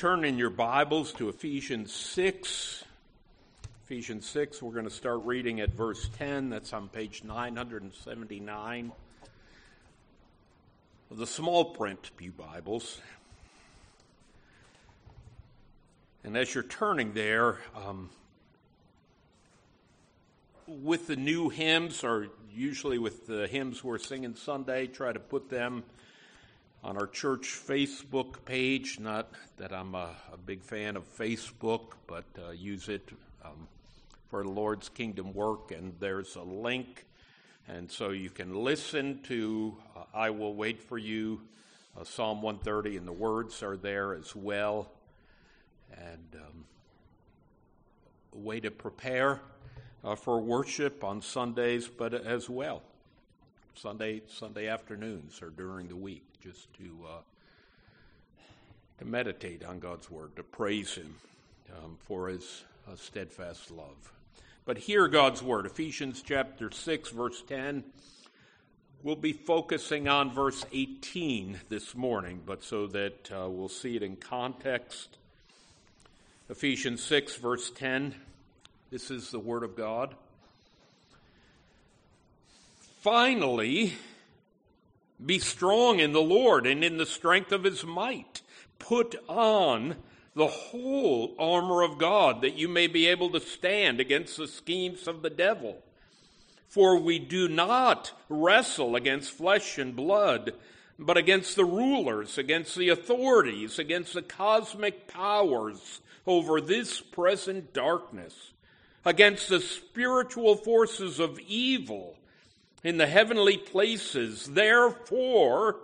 turn in your Bibles to Ephesians 6, Ephesians 6, we're going to start reading at verse 10. That's on page 979 of the small print Pew Bibles. And as you're turning there, um, with the new hymns, or usually with the hymns we're singing Sunday, try to put them on our church Facebook page. Not that I'm a, a big fan of Facebook, but uh, use it um, for the Lord's kingdom work. And there's a link, and so you can listen to uh, I Will Wait for You, uh, Psalm 130, and the words are there as well. And um, a way to prepare uh, for worship on Sundays, but as well. Sunday Sunday afternoons or during the week, just to uh, to meditate on God's word, to praise Him um, for His uh, steadfast love. But hear God's word, Ephesians chapter six, verse ten. We'll be focusing on verse 18 this morning, but so that uh, we'll see it in context. Ephesians 6, verse 10. This is the Word of God. Finally, be strong in the Lord and in the strength of his might. Put on the whole armor of God that you may be able to stand against the schemes of the devil. For we do not wrestle against flesh and blood, but against the rulers, against the authorities, against the cosmic powers over this present darkness, against the spiritual forces of evil in the heavenly places. Therefore,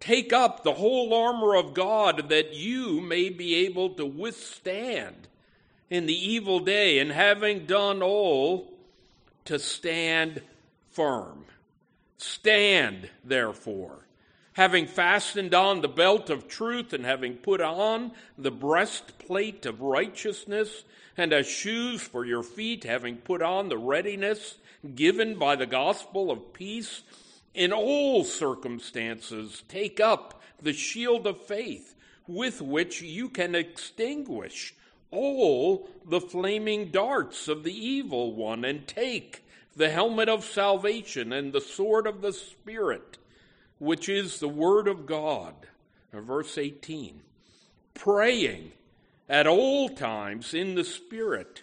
take up the whole armor of God that you may be able to withstand in the evil day, and having done all, to stand firm. Stand, therefore, having fastened on the belt of truth, and having put on the breastplate of righteousness, and as shoes for your feet, having put on the readiness given by the gospel of peace, in all circumstances take up the shield of faith with which you can extinguish all the flaming darts of the evil one, and take the helmet of salvation and the sword of the Spirit, which is the Word of God. Verse 18 praying at all times in the Spirit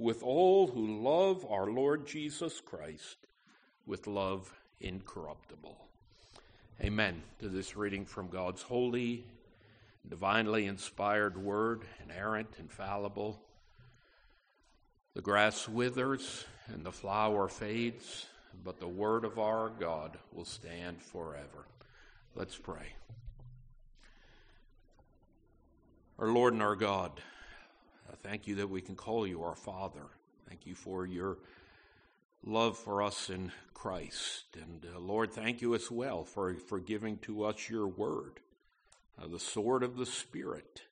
with all who love our Lord Jesus Christ with love incorruptible. Amen to this reading from God's holy, divinely inspired word, inerrant, infallible. The grass withers and the flower fades, but the word of our God will stand forever. Let's pray. Our Lord and our God, thank you that we can call you our Father. Thank you for your love for us in Christ. And uh, Lord, thank you as well for, for giving to us your word, uh, the sword of the Spirit.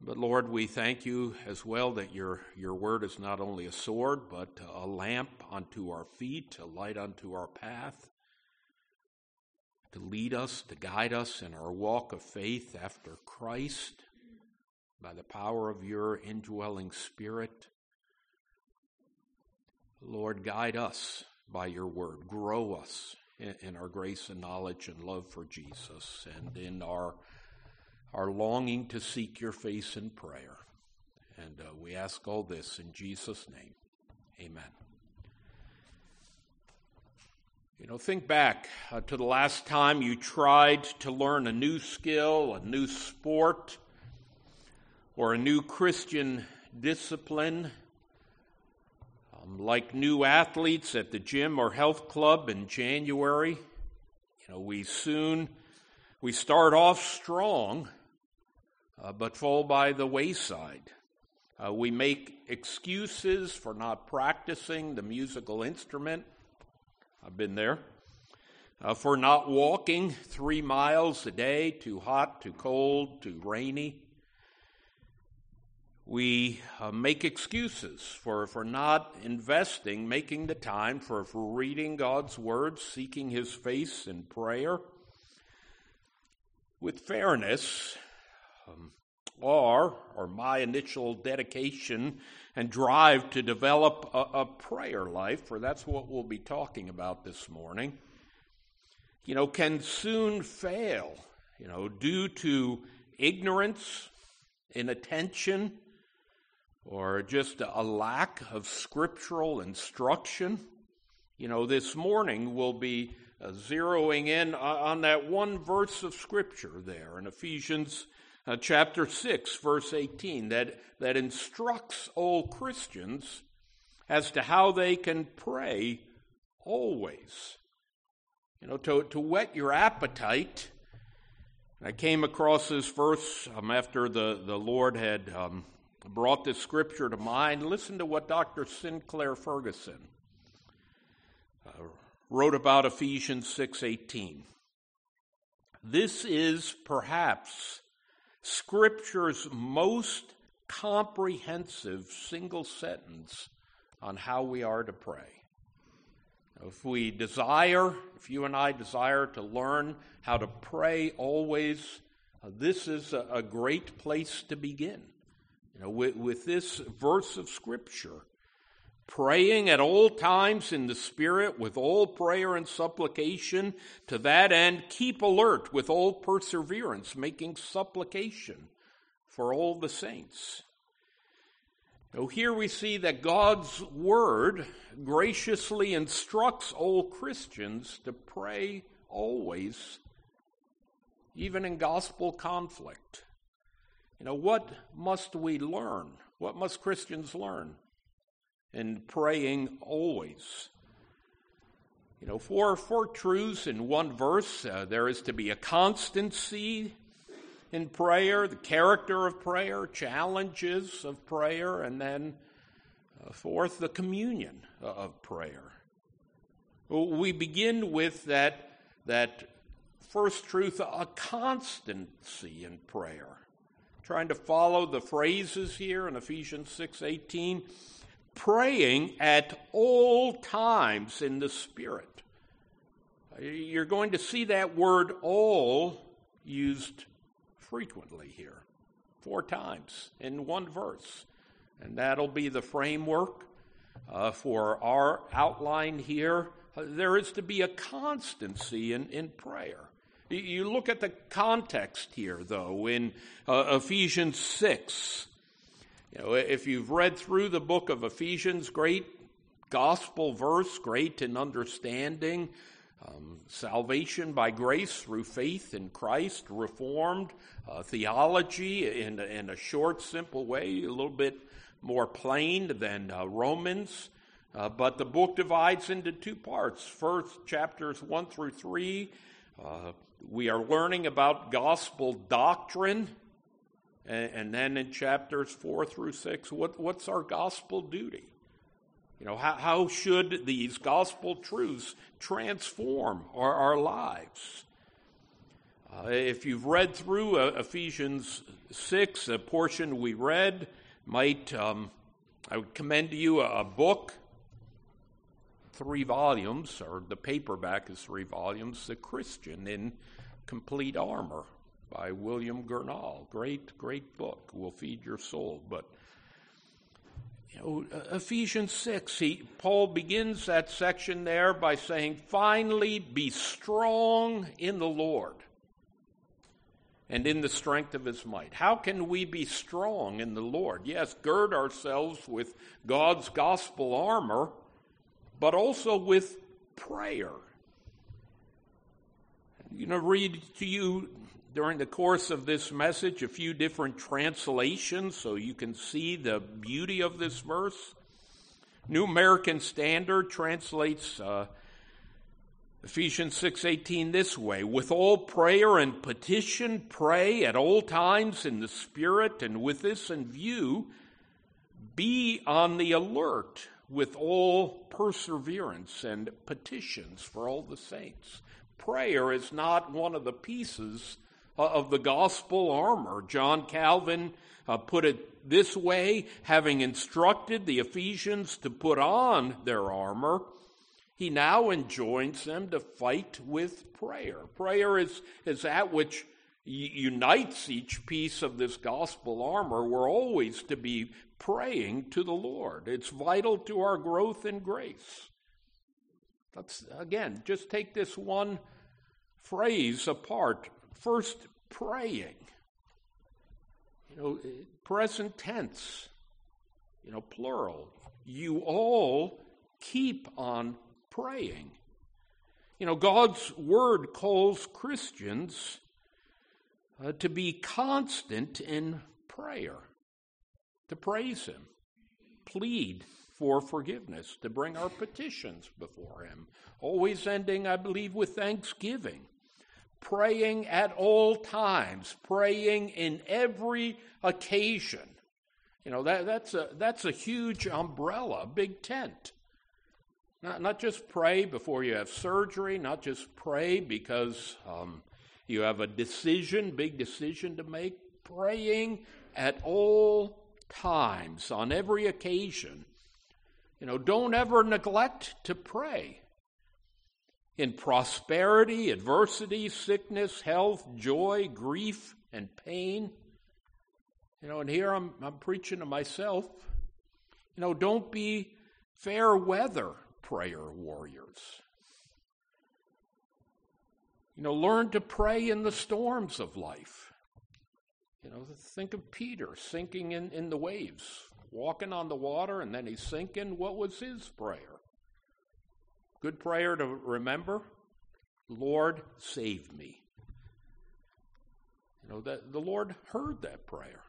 But Lord, we thank you as well that your, your word is not only a sword, but a lamp unto our feet, a light unto our path, to lead us, to guide us in our walk of faith after Christ by the power of your indwelling spirit. Lord, guide us by your word. Grow us in, our grace and knowledge and love for Jesus and in our, our longing to seek your face in prayer. And uh, we ask all this in Jesus' name. Amen. You know, think back uh, to the last time you tried to learn a new skill, a new sport, or a new Christian discipline. Um, like new athletes at the gym or health club in January, you know, we soon we start off strong, uh, but fall by the wayside. Uh, we make excuses for not practicing the musical instrument I've been there. Uh, for not walking three miles a day, too hot, too cold, too rainy. We uh, make excuses for, for not investing, making the time for, for reading God's Word, seeking His face in prayer. With fairness, um, or, or my initial dedication and drive to develop a, a prayer life, for that's what we'll be talking about this morning, you know, can soon fail, you know, due to ignorance, inattention, or just a lack of scriptural instruction. You know, this morning we'll be uh, zeroing in on that one verse of Scripture there in Ephesians uh, chapter 6, verse 18, that, that instructs all Christians as to how they can pray always. You know, to, to whet your appetite. I came across this verse um, after the, the Lord had um, brought this scripture to mind. Listen to what Dr. Sinclair Ferguson uh, wrote about Ephesians 6:18. This is perhaps Scripture's most comprehensive single sentence on how we are to pray. If we desire, if you and I desire to learn how to pray always, uh, this is a, a, great place to begin. You know, with, with this verse of Scripture, praying at all times in the Spirit with all prayer and supplication. To that end, keep alert with all perseverance, making supplication for all the saints. Now, here we see that God's Word graciously instructs all Christians to pray always, even in gospel conflict. You know, what must we learn? What must Christians learn? in praying always. You know, four, four truths in one verse. Uh, there is to be a constancy in prayer, the character of prayer, challenges of prayer, and then uh, fourth, the communion of prayer. We begin with that, that first truth, a constancy in prayer. Trying to follow the phrases here in Ephesians 6:18 praying at all times in the Spirit. You're going to see that word all used frequently here, four times in one verse. And that'll be the framework uh, for our outline here. There is to be a constancy in, in prayer. You look at the context here, though, in uh, Ephesians 6 you know, if you've read through the book of Ephesians, great gospel verse, great in understanding. Um, salvation by grace through faith in Christ, reformed uh, theology in, in a short, simple way, a little bit more plain than uh, Romans. Uh, but the book divides into two parts. First, chapters 1 through 3, uh, we are learning about gospel doctrine and, and then in chapters four through six, what, what's our gospel duty? You know, how, how should these gospel truths transform our, our lives? Uh, if you've read through uh, Ephesians 6, a portion we read, might um, I would commend to you a, a book, three volumes, or the paperback is three volumes, The Christian in Complete Armor by William Gurnall. Great, great book. Will feed your soul. But you know, Ephesians 6, he, Paul begins that section there by saying, Finally, be strong in the Lord and in the strength of his might. How can we be strong in the Lord? Yes, gird ourselves with God's gospel armor, but also with prayer. I'm going to read to you during the course of this message a few different translations so you can see the beauty of this verse. New American Standard translates uh, Ephesians 6:18 this way, with all prayer and petition pray at all times in the spirit and with this in view be on the alert with all perseverance and petitions for all the saints. Prayer is not one of the pieces of the gospel armor. John Calvin uh, put it this way, having instructed the Ephesians to put on their armor, he now enjoins them to fight with prayer. Prayer is, is that which unites each piece of this gospel armor. We're always to be praying to the Lord. It's vital to our growth in grace. Let's, again, just take this one phrase apart. First, praying. You know, present tense, you know, plural. You all keep on praying. You know, God's word calls Christians uh, to be constant in prayer, to praise Him, plead for forgiveness, to bring our petitions before Him, always ending, I believe, with thanksgiving, praying at all times, praying in every occasion. You know, that, that's, a, that's a huge umbrella, big tent. Not, not just pray before you have surgery, not just pray because um, you have a decision, big decision to make. Praying at all times, on every occasion. You know, don't ever neglect to pray. In prosperity, adversity, sickness, health, joy, grief, and pain. You know, and here I'm, I'm preaching to myself. You know, don't be fair weather prayer warriors. You know, learn to pray in the storms of life. You know, think of Peter sinking in, in the waves, walking on the water, and then he's sinking. What was his prayer? Good prayer to remember Lord, save me. You know, that the Lord heard that prayer,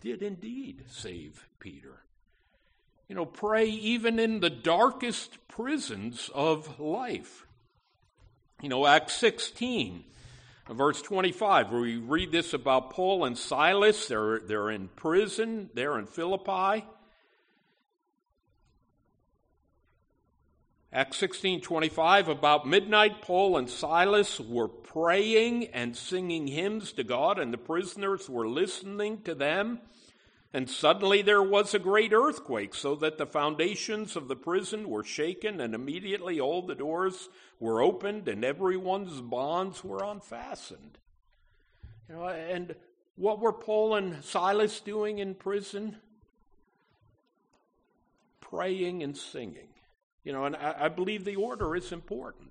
did indeed save Peter. You know, pray even in the darkest prisons of life. You know, Acts 16, verse 25, where we read this about Paul and Silas. They're, they're in prison, they're in Philippi. Acts 16:25 about midnight Paul and Silas were praying and singing hymns to God and the prisoners were listening to them and suddenly there was a great earthquake, so that the foundations of the prison were shaken, and immediately all the doors were opened, and everyone's bonds were unfastened. You know, and what were Paul and Silas doing in prison? Praying and singing. You know, and I, I believe the order is important.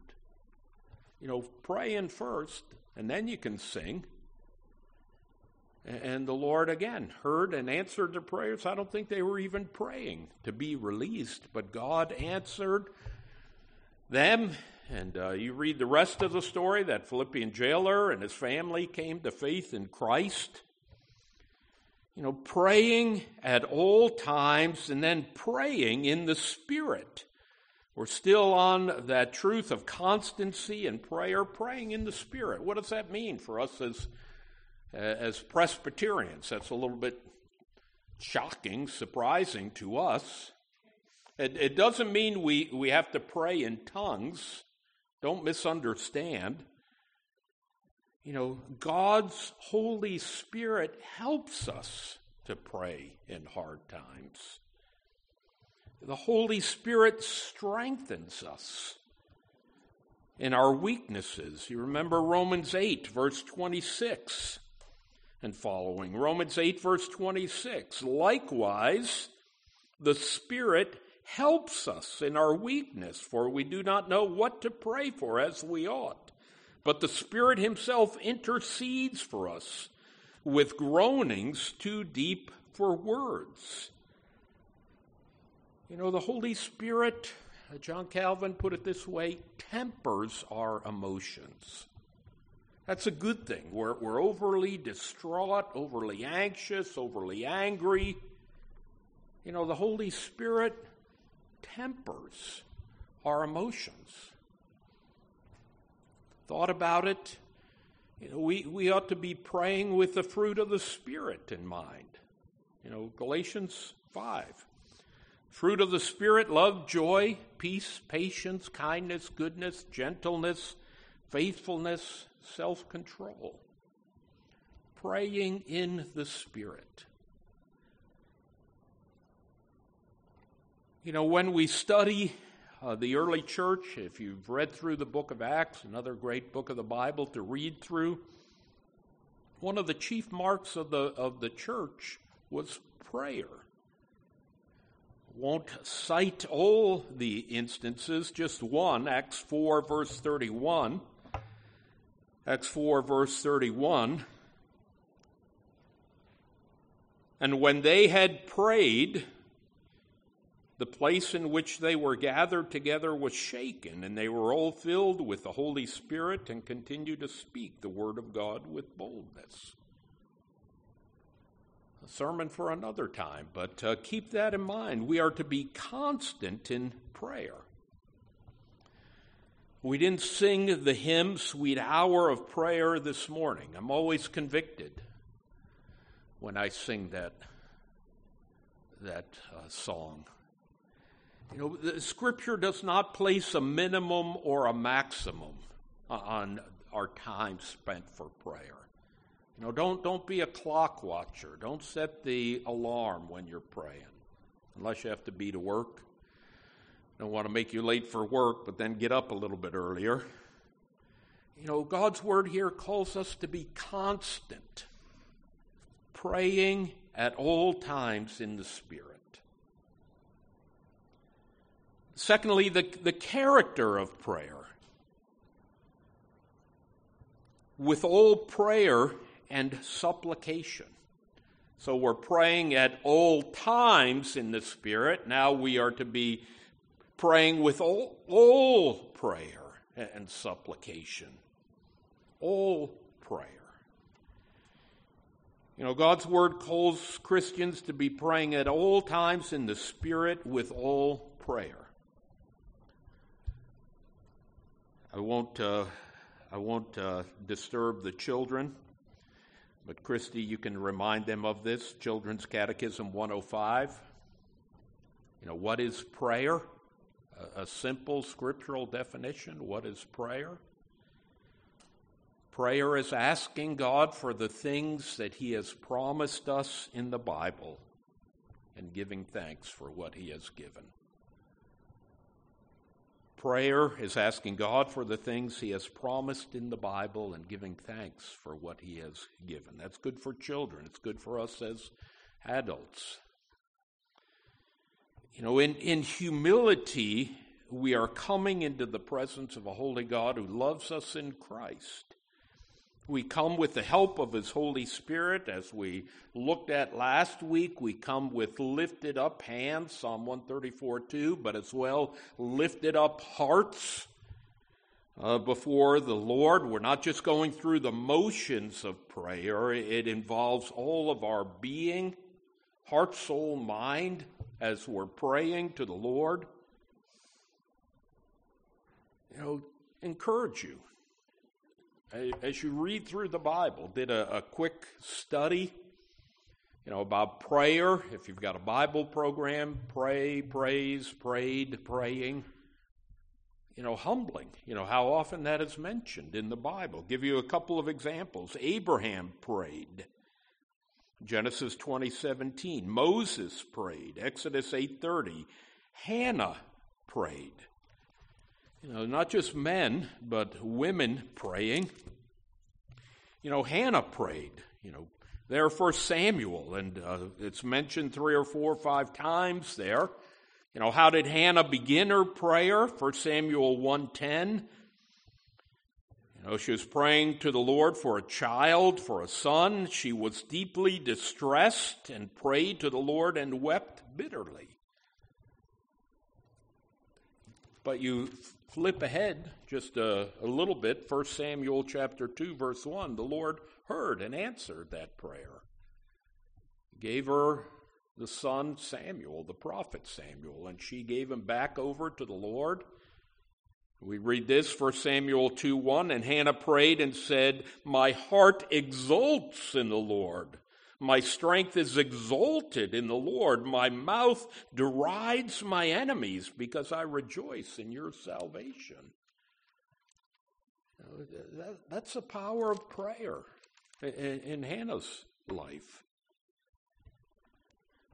You know, praying first, and then you can sing. And the Lord again heard and answered their prayers. I don't think they were even praying to be released, but God answered them. And uh, you read the rest of the story that Philippian jailer and his family came to faith in Christ. You know, praying at all times and then praying in the Spirit. We're still on that truth of constancy and prayer, praying in the Spirit. What does that mean for us as as Presbyterians. That's a little bit shocking, surprising to us. It, it doesn't mean we, we have to pray in tongues. Don't misunderstand. You know, God's Holy Spirit helps us to pray in hard times. The Holy Spirit strengthens us in our weaknesses. You remember Romans 8, verse 26 and following. Romans 8, verse 26. Likewise, the Spirit helps us in our weakness, for we do not know what to pray for as we ought. but the Spirit Himself intercedes for us with groanings too deep for words. You know, the Holy Spirit, uh, John Calvin put it this way, tempers our emotions. That's a good thing. We're, we're overly distraught, overly anxious, overly angry. You know, the Holy Spirit tempers our emotions. Thought about it? You know, we, we ought to be praying with the fruit of the Spirit in mind. You know, Galatians 5. Fruit of the Spirit love, joy, peace, patience, kindness, goodness, gentleness, faithfulness, self control. Praying in the Spirit. You know, when we study uh, the early church, if you've read through the book of Acts, another great book of the Bible to read through, one of the chief marks of the, of the church was prayer. Won't cite all the instances, just one, Acts 4, verse 31. Acts 4, verse 31. And when they had prayed, the place in which they were gathered together was shaken, and they were all filled with the Holy Spirit and continued to speak the word of God with boldness. A sermon for another time, but uh, keep that in mind. We are to be constant in prayer. We didn't sing the hymn, Sweet Hour of Prayer, this morning. I'm always convicted when I sing that, that uh, song. You know, the scripture does not place a minimum or a maximum on our time spent for prayer. You know, don't, don't be a clock watcher. Don't set the alarm when you're praying, unless you have to be to work don't want to make you late for work, but then get up a little bit earlier. You know, God's word here calls us to be constant, praying at all times in the Spirit. Secondly, the, the character of prayer. With all prayer and supplication. So we're praying at all times in the Spirit. Now we are to be praying with all, all prayer and supplication. All prayer. You know, God's word calls Christians to be praying at all times in the Spirit with all prayer. I won't, uh, I won't uh, disturb the children, but Christy, you can remind them of this Children's Catechism 105. You know, what is prayer? a, simple scriptural definition. What is prayer? Prayer is asking God for the things that He has promised us in the Bible and giving thanks for what He has given. Prayer is asking God for the things He has promised in the Bible and giving thanks for what He has given. That's good for children, it's good for us as adults. You know, in, in humility, we are coming into the presence of a holy God who loves us in Christ. We come with the help of His Holy Spirit, as we looked at last week. We come with lifted up hands, Psalm 134 2, but as well lifted up hearts uh, before the Lord. We're not just going through the motions of prayer, it involves all of our being, heart, soul, mind as we're praying to the Lord. You know, encourage you. As you read through the Bible, did a, a quick study, you know, about prayer. If you've got a Bible program, pray, praise, prayed, praying. You know, humbling. You know, how often that is mentioned in the Bible. Give you a couple of examples. Abraham prayed. Genesis 20:17. Moses prayed. Exodus 8:30. Hannah prayed. You know, not just men, but women praying. You know, Hannah prayed. You know, there for Samuel, and uh, it's mentioned three or four or five times there. You know, how did Hannah begin her prayer? For Samuel 110. You know, she was praying to the Lord for a child, for a son. She was deeply distressed and prayed to the Lord and wept bitterly. But you flip ahead just a, a little bit, 1 Samuel chapter 2, verse 1. The Lord heard and answered that prayer. Gave her the son Samuel, the prophet Samuel, and she gave him back over to the Lord. We read this, 1 Samuel 2 1, and Hannah prayed and said, My heart exults in the Lord. My strength is exalted in the Lord. My mouth derides my enemies because I rejoice in your salvation. That's the power of prayer in Hannah's life.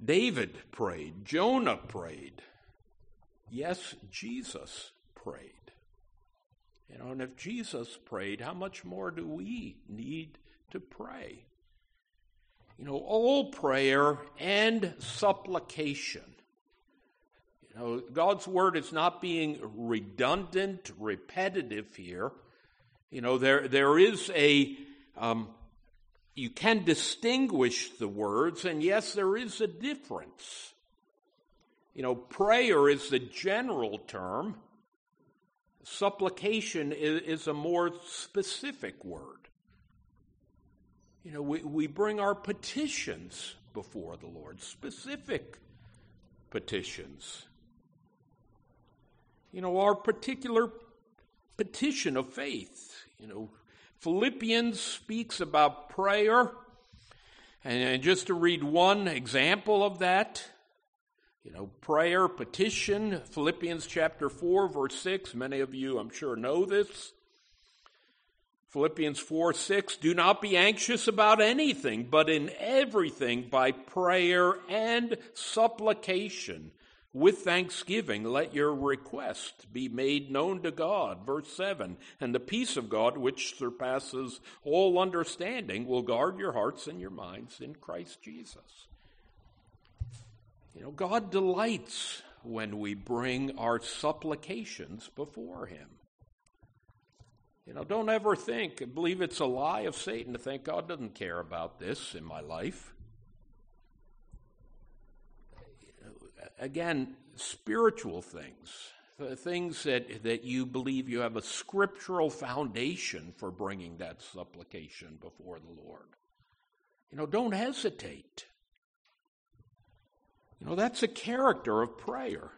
David prayed, Jonah prayed. Yes, Jesus prayed. You know, and if Jesus prayed, how much more do we need to pray? You know, all prayer and supplication. You know, God's word is not being redundant, repetitive here. You know, there, there is a, um, you can distinguish the words, and yes, there is a difference. You know, prayer is the general term, supplication is, is a more specific word. You know, we, we bring our petitions before the Lord, specific petitions. You know, our particular petition of faith. You know, Philippians speaks about prayer. And just to read one example of that, you know, prayer, petition, Philippians chapter 4, verse 6. Many of you, I'm sure, know this. Philippians 4 6, do not be anxious about anything, but in everything by prayer and supplication. With thanksgiving, let your request be made known to God. Verse 7 And the peace of God, which surpasses all understanding, will guard your hearts and your minds in Christ Jesus. You know, God delights when we bring our supplications before Him. You know, don't ever think, believe it's a lie of Satan to think oh, God doesn't care about this in my life. Again, spiritual things, things that, that you believe you have a scriptural foundation for bringing that supplication before the Lord. You know, don't hesitate. You know, that's a character of prayer.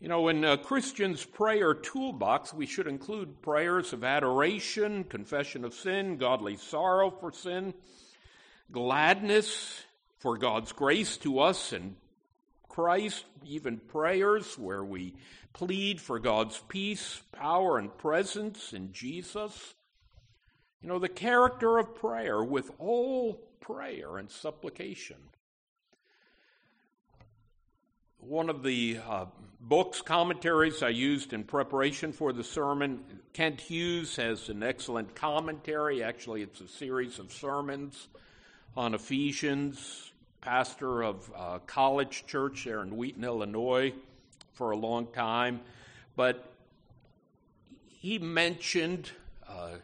You know, in a Christian's prayer toolbox, we should include prayers of adoration, confession of sin, godly sorrow for sin, gladness for God's grace to us in Christ, even prayers where we plead for God's peace, power, and presence in Jesus. You know, the character of prayer with all prayer and supplication one of the uh, books, commentaries I used in preparation for the sermon, Kent Hughes has an excellent commentary. Actually, it's a series of sermons on Ephesians, pastor of uh, college church there in Wheaton, Illinois, for a long time. But he mentioned uh,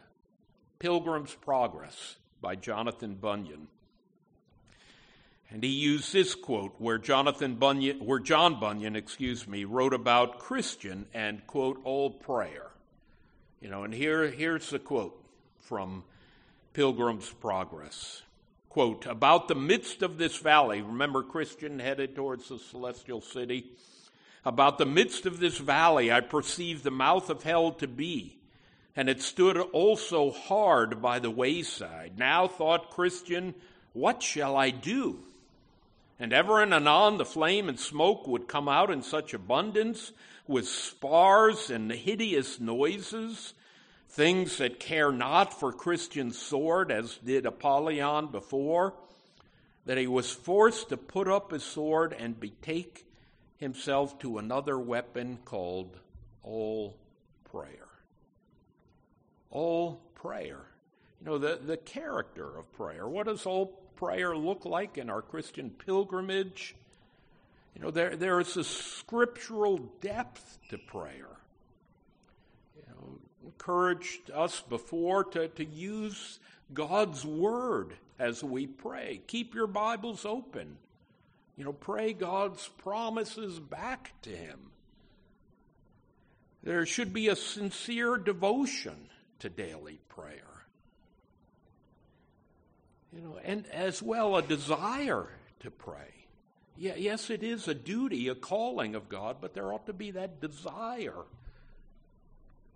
Pilgrim's Progress by Jonathan Bunyan. And he used this quote where Jonathan Bunyan, where John Bunyan, excuse me, wrote about Christian and quote all prayer. You know, and here here's the quote from Pilgrim's Progress. Quote, about the midst of this valley, remember Christian headed towards the celestial city? About the midst of this valley I perceived the mouth of hell to be, and it stood also hard by the wayside. Now thought Christian, what shall I do? And ever and anon the flame and smoke would come out in such abundance with spars and hideous noises, things that care not for Christian sword, as did Apollyon before, that he was forced to put up his sword and betake himself to another weapon called all prayer. All prayer. You know, the, the character of prayer. What does all prayer look like in our Christian pilgrimage? You know, there, there is a scriptural depth to prayer. You know, encouraged us before to, to use God's Word as we pray. Keep your Bibles open. You know, pray God's promises back to Him. There should be a sincere devotion to daily prayer. You know, and as well a desire to pray. Yeah, yes, it is a duty, a calling of God, but there ought to be that desire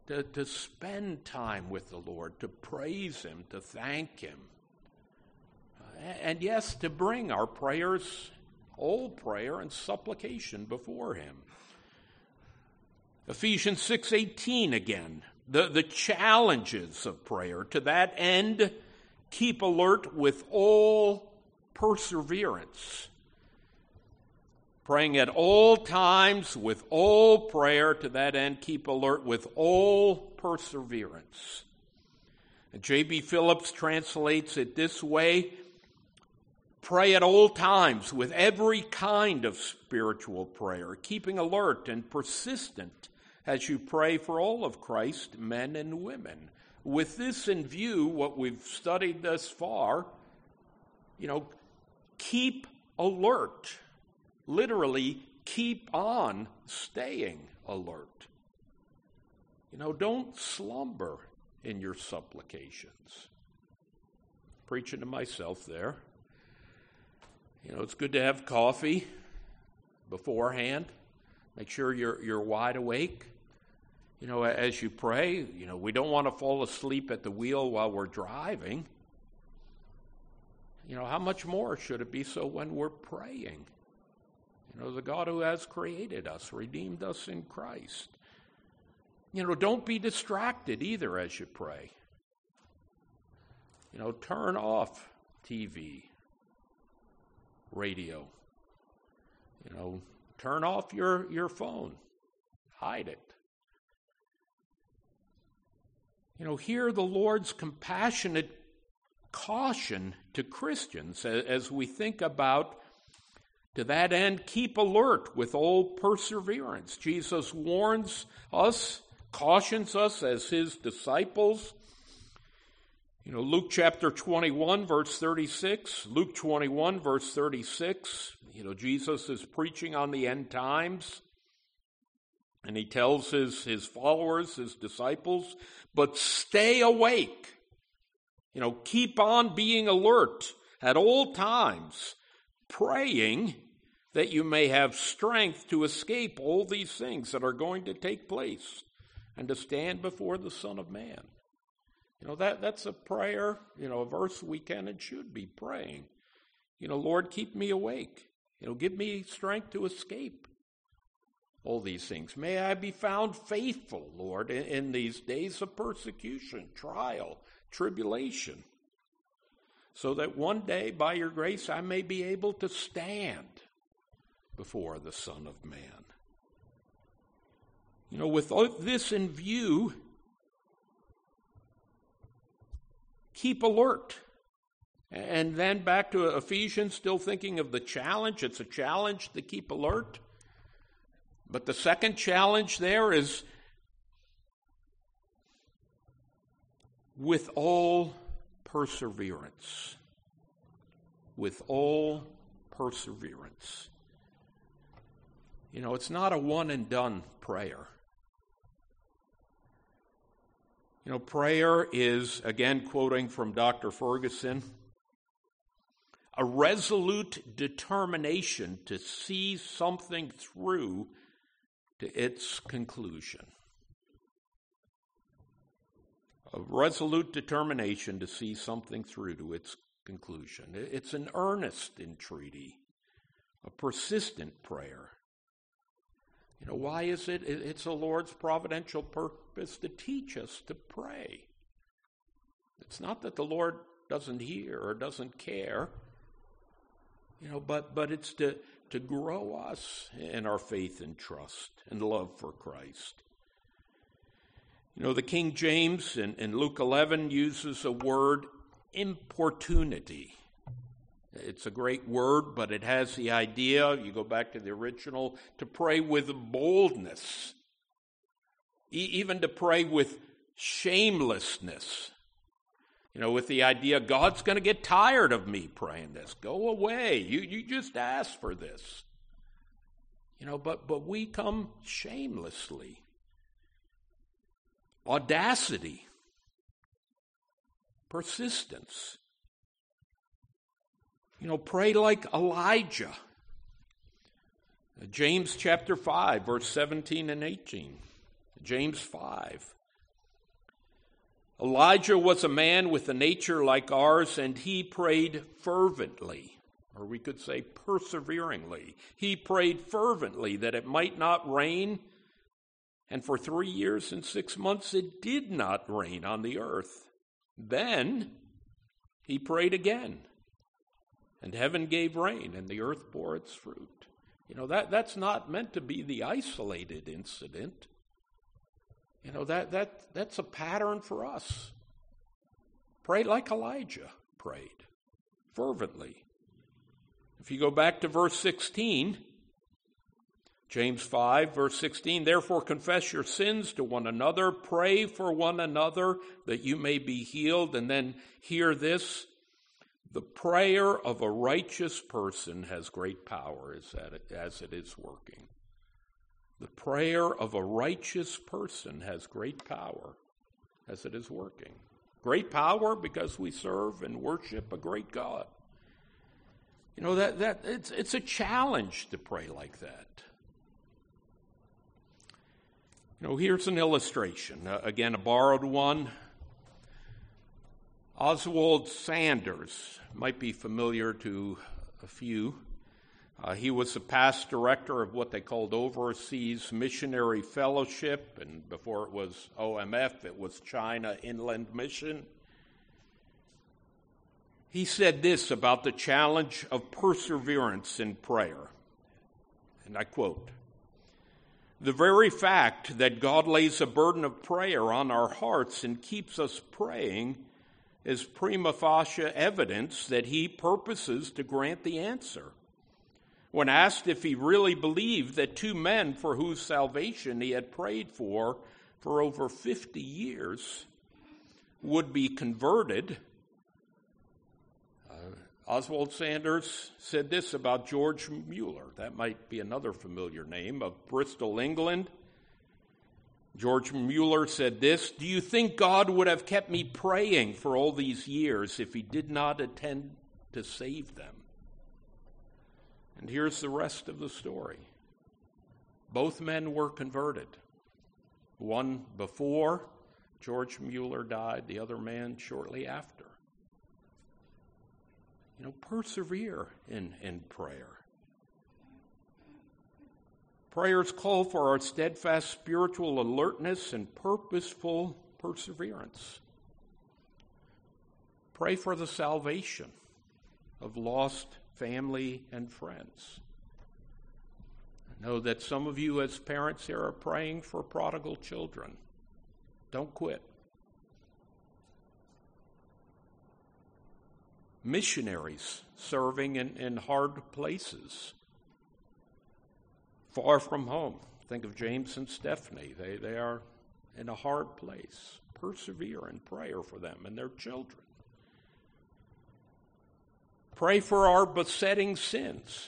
to, to spend time with the Lord, to praise Him, to thank Him. And yes, to bring our prayers, all prayer and supplication before Him. Ephesians 6:18 again, the, the challenges of prayer. To that end, keep alert with all perseverance praying at all times with all prayer. To that end, keep alert with all perseverance. J.B. Phillips translates it this way Pray at all times with every kind of spiritual prayer, keeping alert and persistent as you pray for all of Christ, men and women. With this in view, what we've studied thus far, you know, keep alert literally keep on staying alert. You know, don't slumber in your supplications. Preaching to myself there. You know, it's good to have coffee beforehand. Make sure you're, you're wide awake. You know, as you pray, you know, we don't want to fall asleep at the wheel while we're driving. You know, how much more should it be so when we're praying? You know, the God who has created us, redeemed us in Christ. You know, don't be distracted either as you pray. You know, turn off TV, radio. You know, turn off your, your phone, hide it. You know, hear the Lord's compassionate caution to Christians as we think about to that end, keep alert with all perseverance. Jesus warns us, cautions us as his disciples. You know, Luke chapter 21, verse 36, Luke 21, verse 36, you know, Jesus is preaching on the end times. And he tells his, his followers, his disciples, but stay awake. You know, keep on being alert at all times, praying that you may have strength to escape all these things that are going to take place and to stand before the Son of Man. You know, that, that's a prayer, you know, a verse we can and should be praying. You know, Lord, keep me awake. You know, give me strength to escape all these things. May I be found faithful, Lord, in, in these days of persecution, trial, tribulation, so that one day, by your grace, I may be able to stand before the Son of Man. You know, with this in view, keep alert. And then back to Ephesians, still thinking of the challenge. It's a challenge to keep alert. But the second challenge there is with all perseverance. With all perseverance. You know, it's not a one and done prayer. You know, prayer is, again, quoting from Dr. Ferguson, a resolute determination to see something through to its conclusion. A resolute determination to see something through to its conclusion. It's an earnest entreaty, a persistent prayer. You know, why is it? It's the Lord's providential purpose to teach us to pray. It's not that the Lord doesn't hear or doesn't care, you know, but, but it's to, to grow us in our faith and trust and love for Christ. You know, the King James in, in Luke 11 uses a word importunity. It's a great word, but it has the idea, you go back to the original, to pray with boldness, e- even to pray with shamelessness. You know, with the idea God's going to get tired of me praying this. Go away. You, you just asked for this. You know, but, but we come shamelessly. Audacity. Persistence. You know, pray like Elijah. James chapter 5, verse 17 and 18. James 5. Elijah was a man with a nature like ours, and he prayed fervently, or we could say perseveringly. He prayed fervently that it might not rain, and for three years and six months it did not rain on the earth. Then he prayed again, and heaven gave rain, and the earth bore its fruit. You know, that, that's not meant to be the isolated incident. You know, that, that, that's a pattern for us. Pray like Elijah prayed, fervently. If you go back to verse 16, James 5, verse 16, therefore confess your sins to one another, pray for one another that you may be healed, and then hear this the prayer of a righteous person has great power as it is working. The prayer of a righteous person has great power as it is working. Great power because we serve and worship a great God. You know that that it's it's a challenge to pray like that. You know, here's an illustration. Uh, again, a borrowed one. Oswald Sanders might be familiar to a few. Uh, he was the past director of what they called Overseas Missionary Fellowship, and before it was OMF, it was China Inland Mission. He said this about the challenge of perseverance in prayer, and I quote The very fact that God lays a burden of prayer on our hearts and keeps us praying is prima facie evidence that He purposes to grant the answer. When asked if he really believed that two men for whose salvation he had prayed for for over 50 years would be converted, uh, Oswald Sanders said this about George Mueller. That might be another familiar name of Bristol, England. George Mueller said this Do you think God would have kept me praying for all these years if he did not intend to save them? And here's the rest of the story both men were converted. One before George Mueller died, the other man shortly after. You know, persevere in, in prayer. Prayers call for our steadfast spiritual alertness and purposeful perseverance. Pray for the salvation of lost family, and friends. I know that some of you, as parents here, are praying for prodigal children. Don't quit. Missionaries serving in, in hard places, far from home. Think of James and Stephanie. They, they are in a hard place. Persevere in prayer for them and their children. Pray for our besetting sins.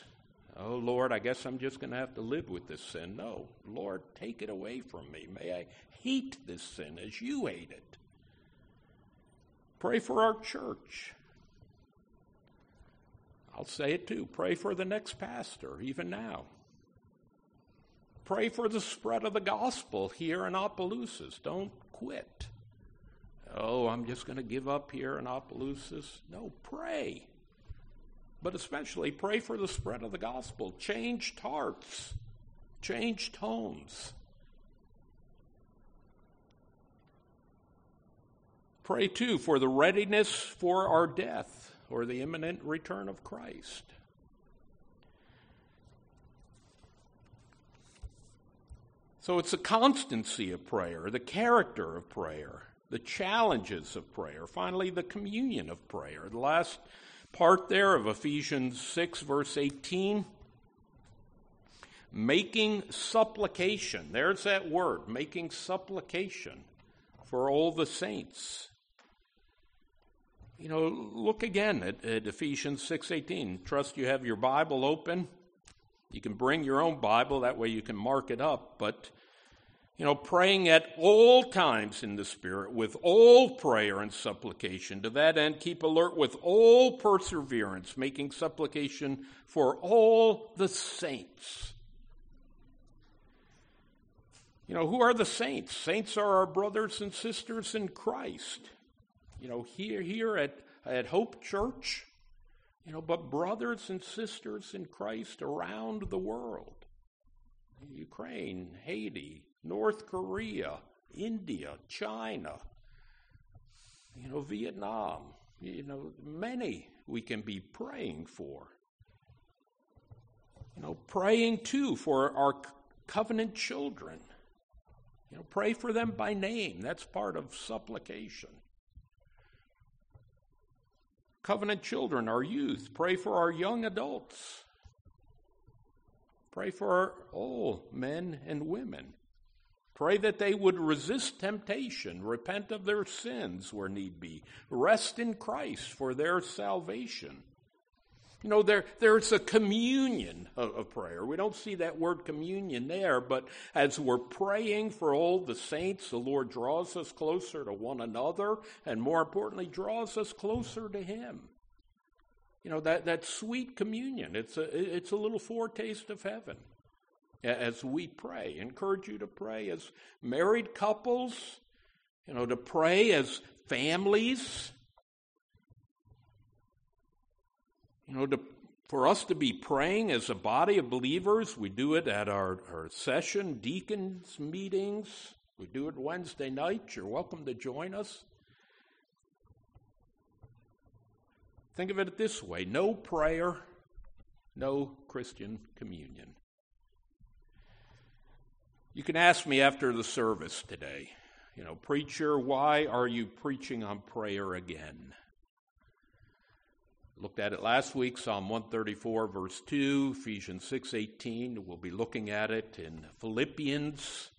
Oh, Lord, I guess I'm just going to have to live with this sin. No, Lord, take it away from me. May I hate this sin as you hate it. Pray for our church. I'll say it too. Pray for the next pastor, even now. Pray for the spread of the gospel here in Opelousas. Don't quit. Oh, I'm just going to give up here in Opelousas. No, pray but especially pray for the spread of the gospel. Changed hearts, changed homes. Pray too for the readiness for our death or the imminent return of Christ. So it's the constancy of prayer, the character of prayer, the challenges of prayer, finally, the communion of prayer. The last part there of Ephesians 6, verse 18. Making supplication. There's that word, making supplication for all the saints. You know, look again at, at Ephesians 6:18. Trust you have your Bible open. You can bring your own Bible, that way you can mark it up, but you know, praying at all times in the Spirit with all prayer and supplication. To that end, keep alert with all perseverance, making supplication for all the saints. You know, who are the saints? Saints are our brothers and sisters in Christ. You know, here, here at, at Hope Church, you know, but brothers and sisters in Christ around the world. Ukraine, Haiti, North Korea, India, China, you know, Vietnam, you know, many we can be praying for. You know, praying too for our covenant children. You know, pray for them by name. That's part of supplication. Covenant children, our youth. Pray for our young adults. Pray for all men and women. Pray that they would resist temptation, repent of their sins where need be, rest in Christ for their salvation. You know, there, there's a communion of, of, prayer. We don't see that word communion there, but as we're praying for all the saints, the Lord draws us closer to one another, and more importantly, draws us closer to Him. You know, that, that sweet communion, it's a, it's a little foretaste of heaven as we pray. encourage you to pray as married couples, you know, to pray as families. You know, to, for us to be praying as a body of believers, we do it at our, our session, deacons meetings. We do it Wednesday night. You're welcome to join us. Think of it this way no prayer, no Christian communion. You can ask me after the service today, you know, preacher, why are you preaching on prayer again? Looked at it last week, Psalm 134, verse 2, Ephesians 6, 18. We'll be looking at it in Philippians.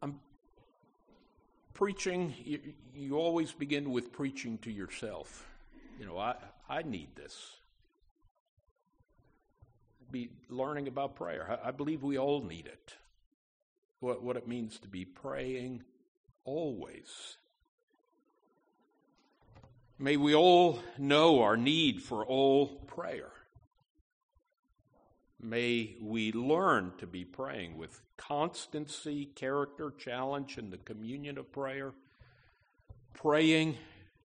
I'm preaching, you, you always begin with preaching to yourself. You know, I, I need this be learning about prayer. I, believe we all need it. What, what it means to be praying always. May we all know our need for all prayer. May we learn to be praying with constancy, character, challenge, and the communion of prayer, praying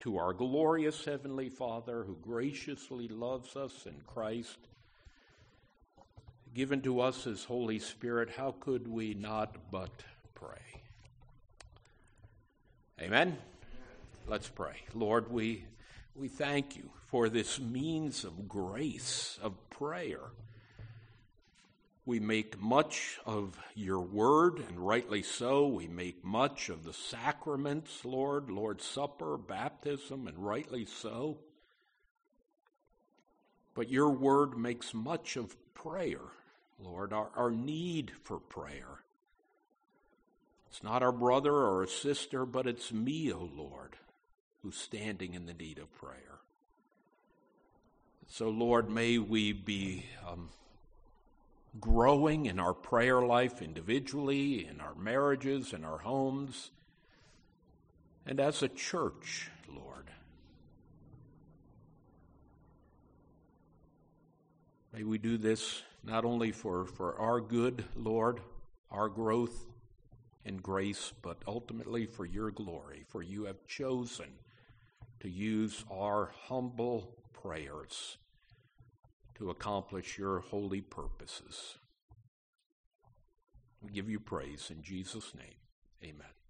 to our glorious Heavenly Father who graciously loves us in Christ given to us as Holy Spirit, how could we not but pray? Amen? Let's pray. Lord, we, we thank you for this means of grace, of prayer. We make much of your word, and rightly so. We make much of the sacraments, Lord, Lord's Supper, baptism, and rightly so. But your word makes much of prayer. Lord, our, our need for prayer. It's not our brother or a sister, but it's me, O oh Lord, who's standing in the need of prayer. So, Lord, may we be um, growing in our prayer life individually, in our marriages, in our homes, and as a church, Lord. May we do this not only for, for our good, Lord, our growth and grace, but ultimately for your glory, for you have chosen to use our humble prayers to accomplish your holy purposes. We give you praise in Jesus' name. Amen.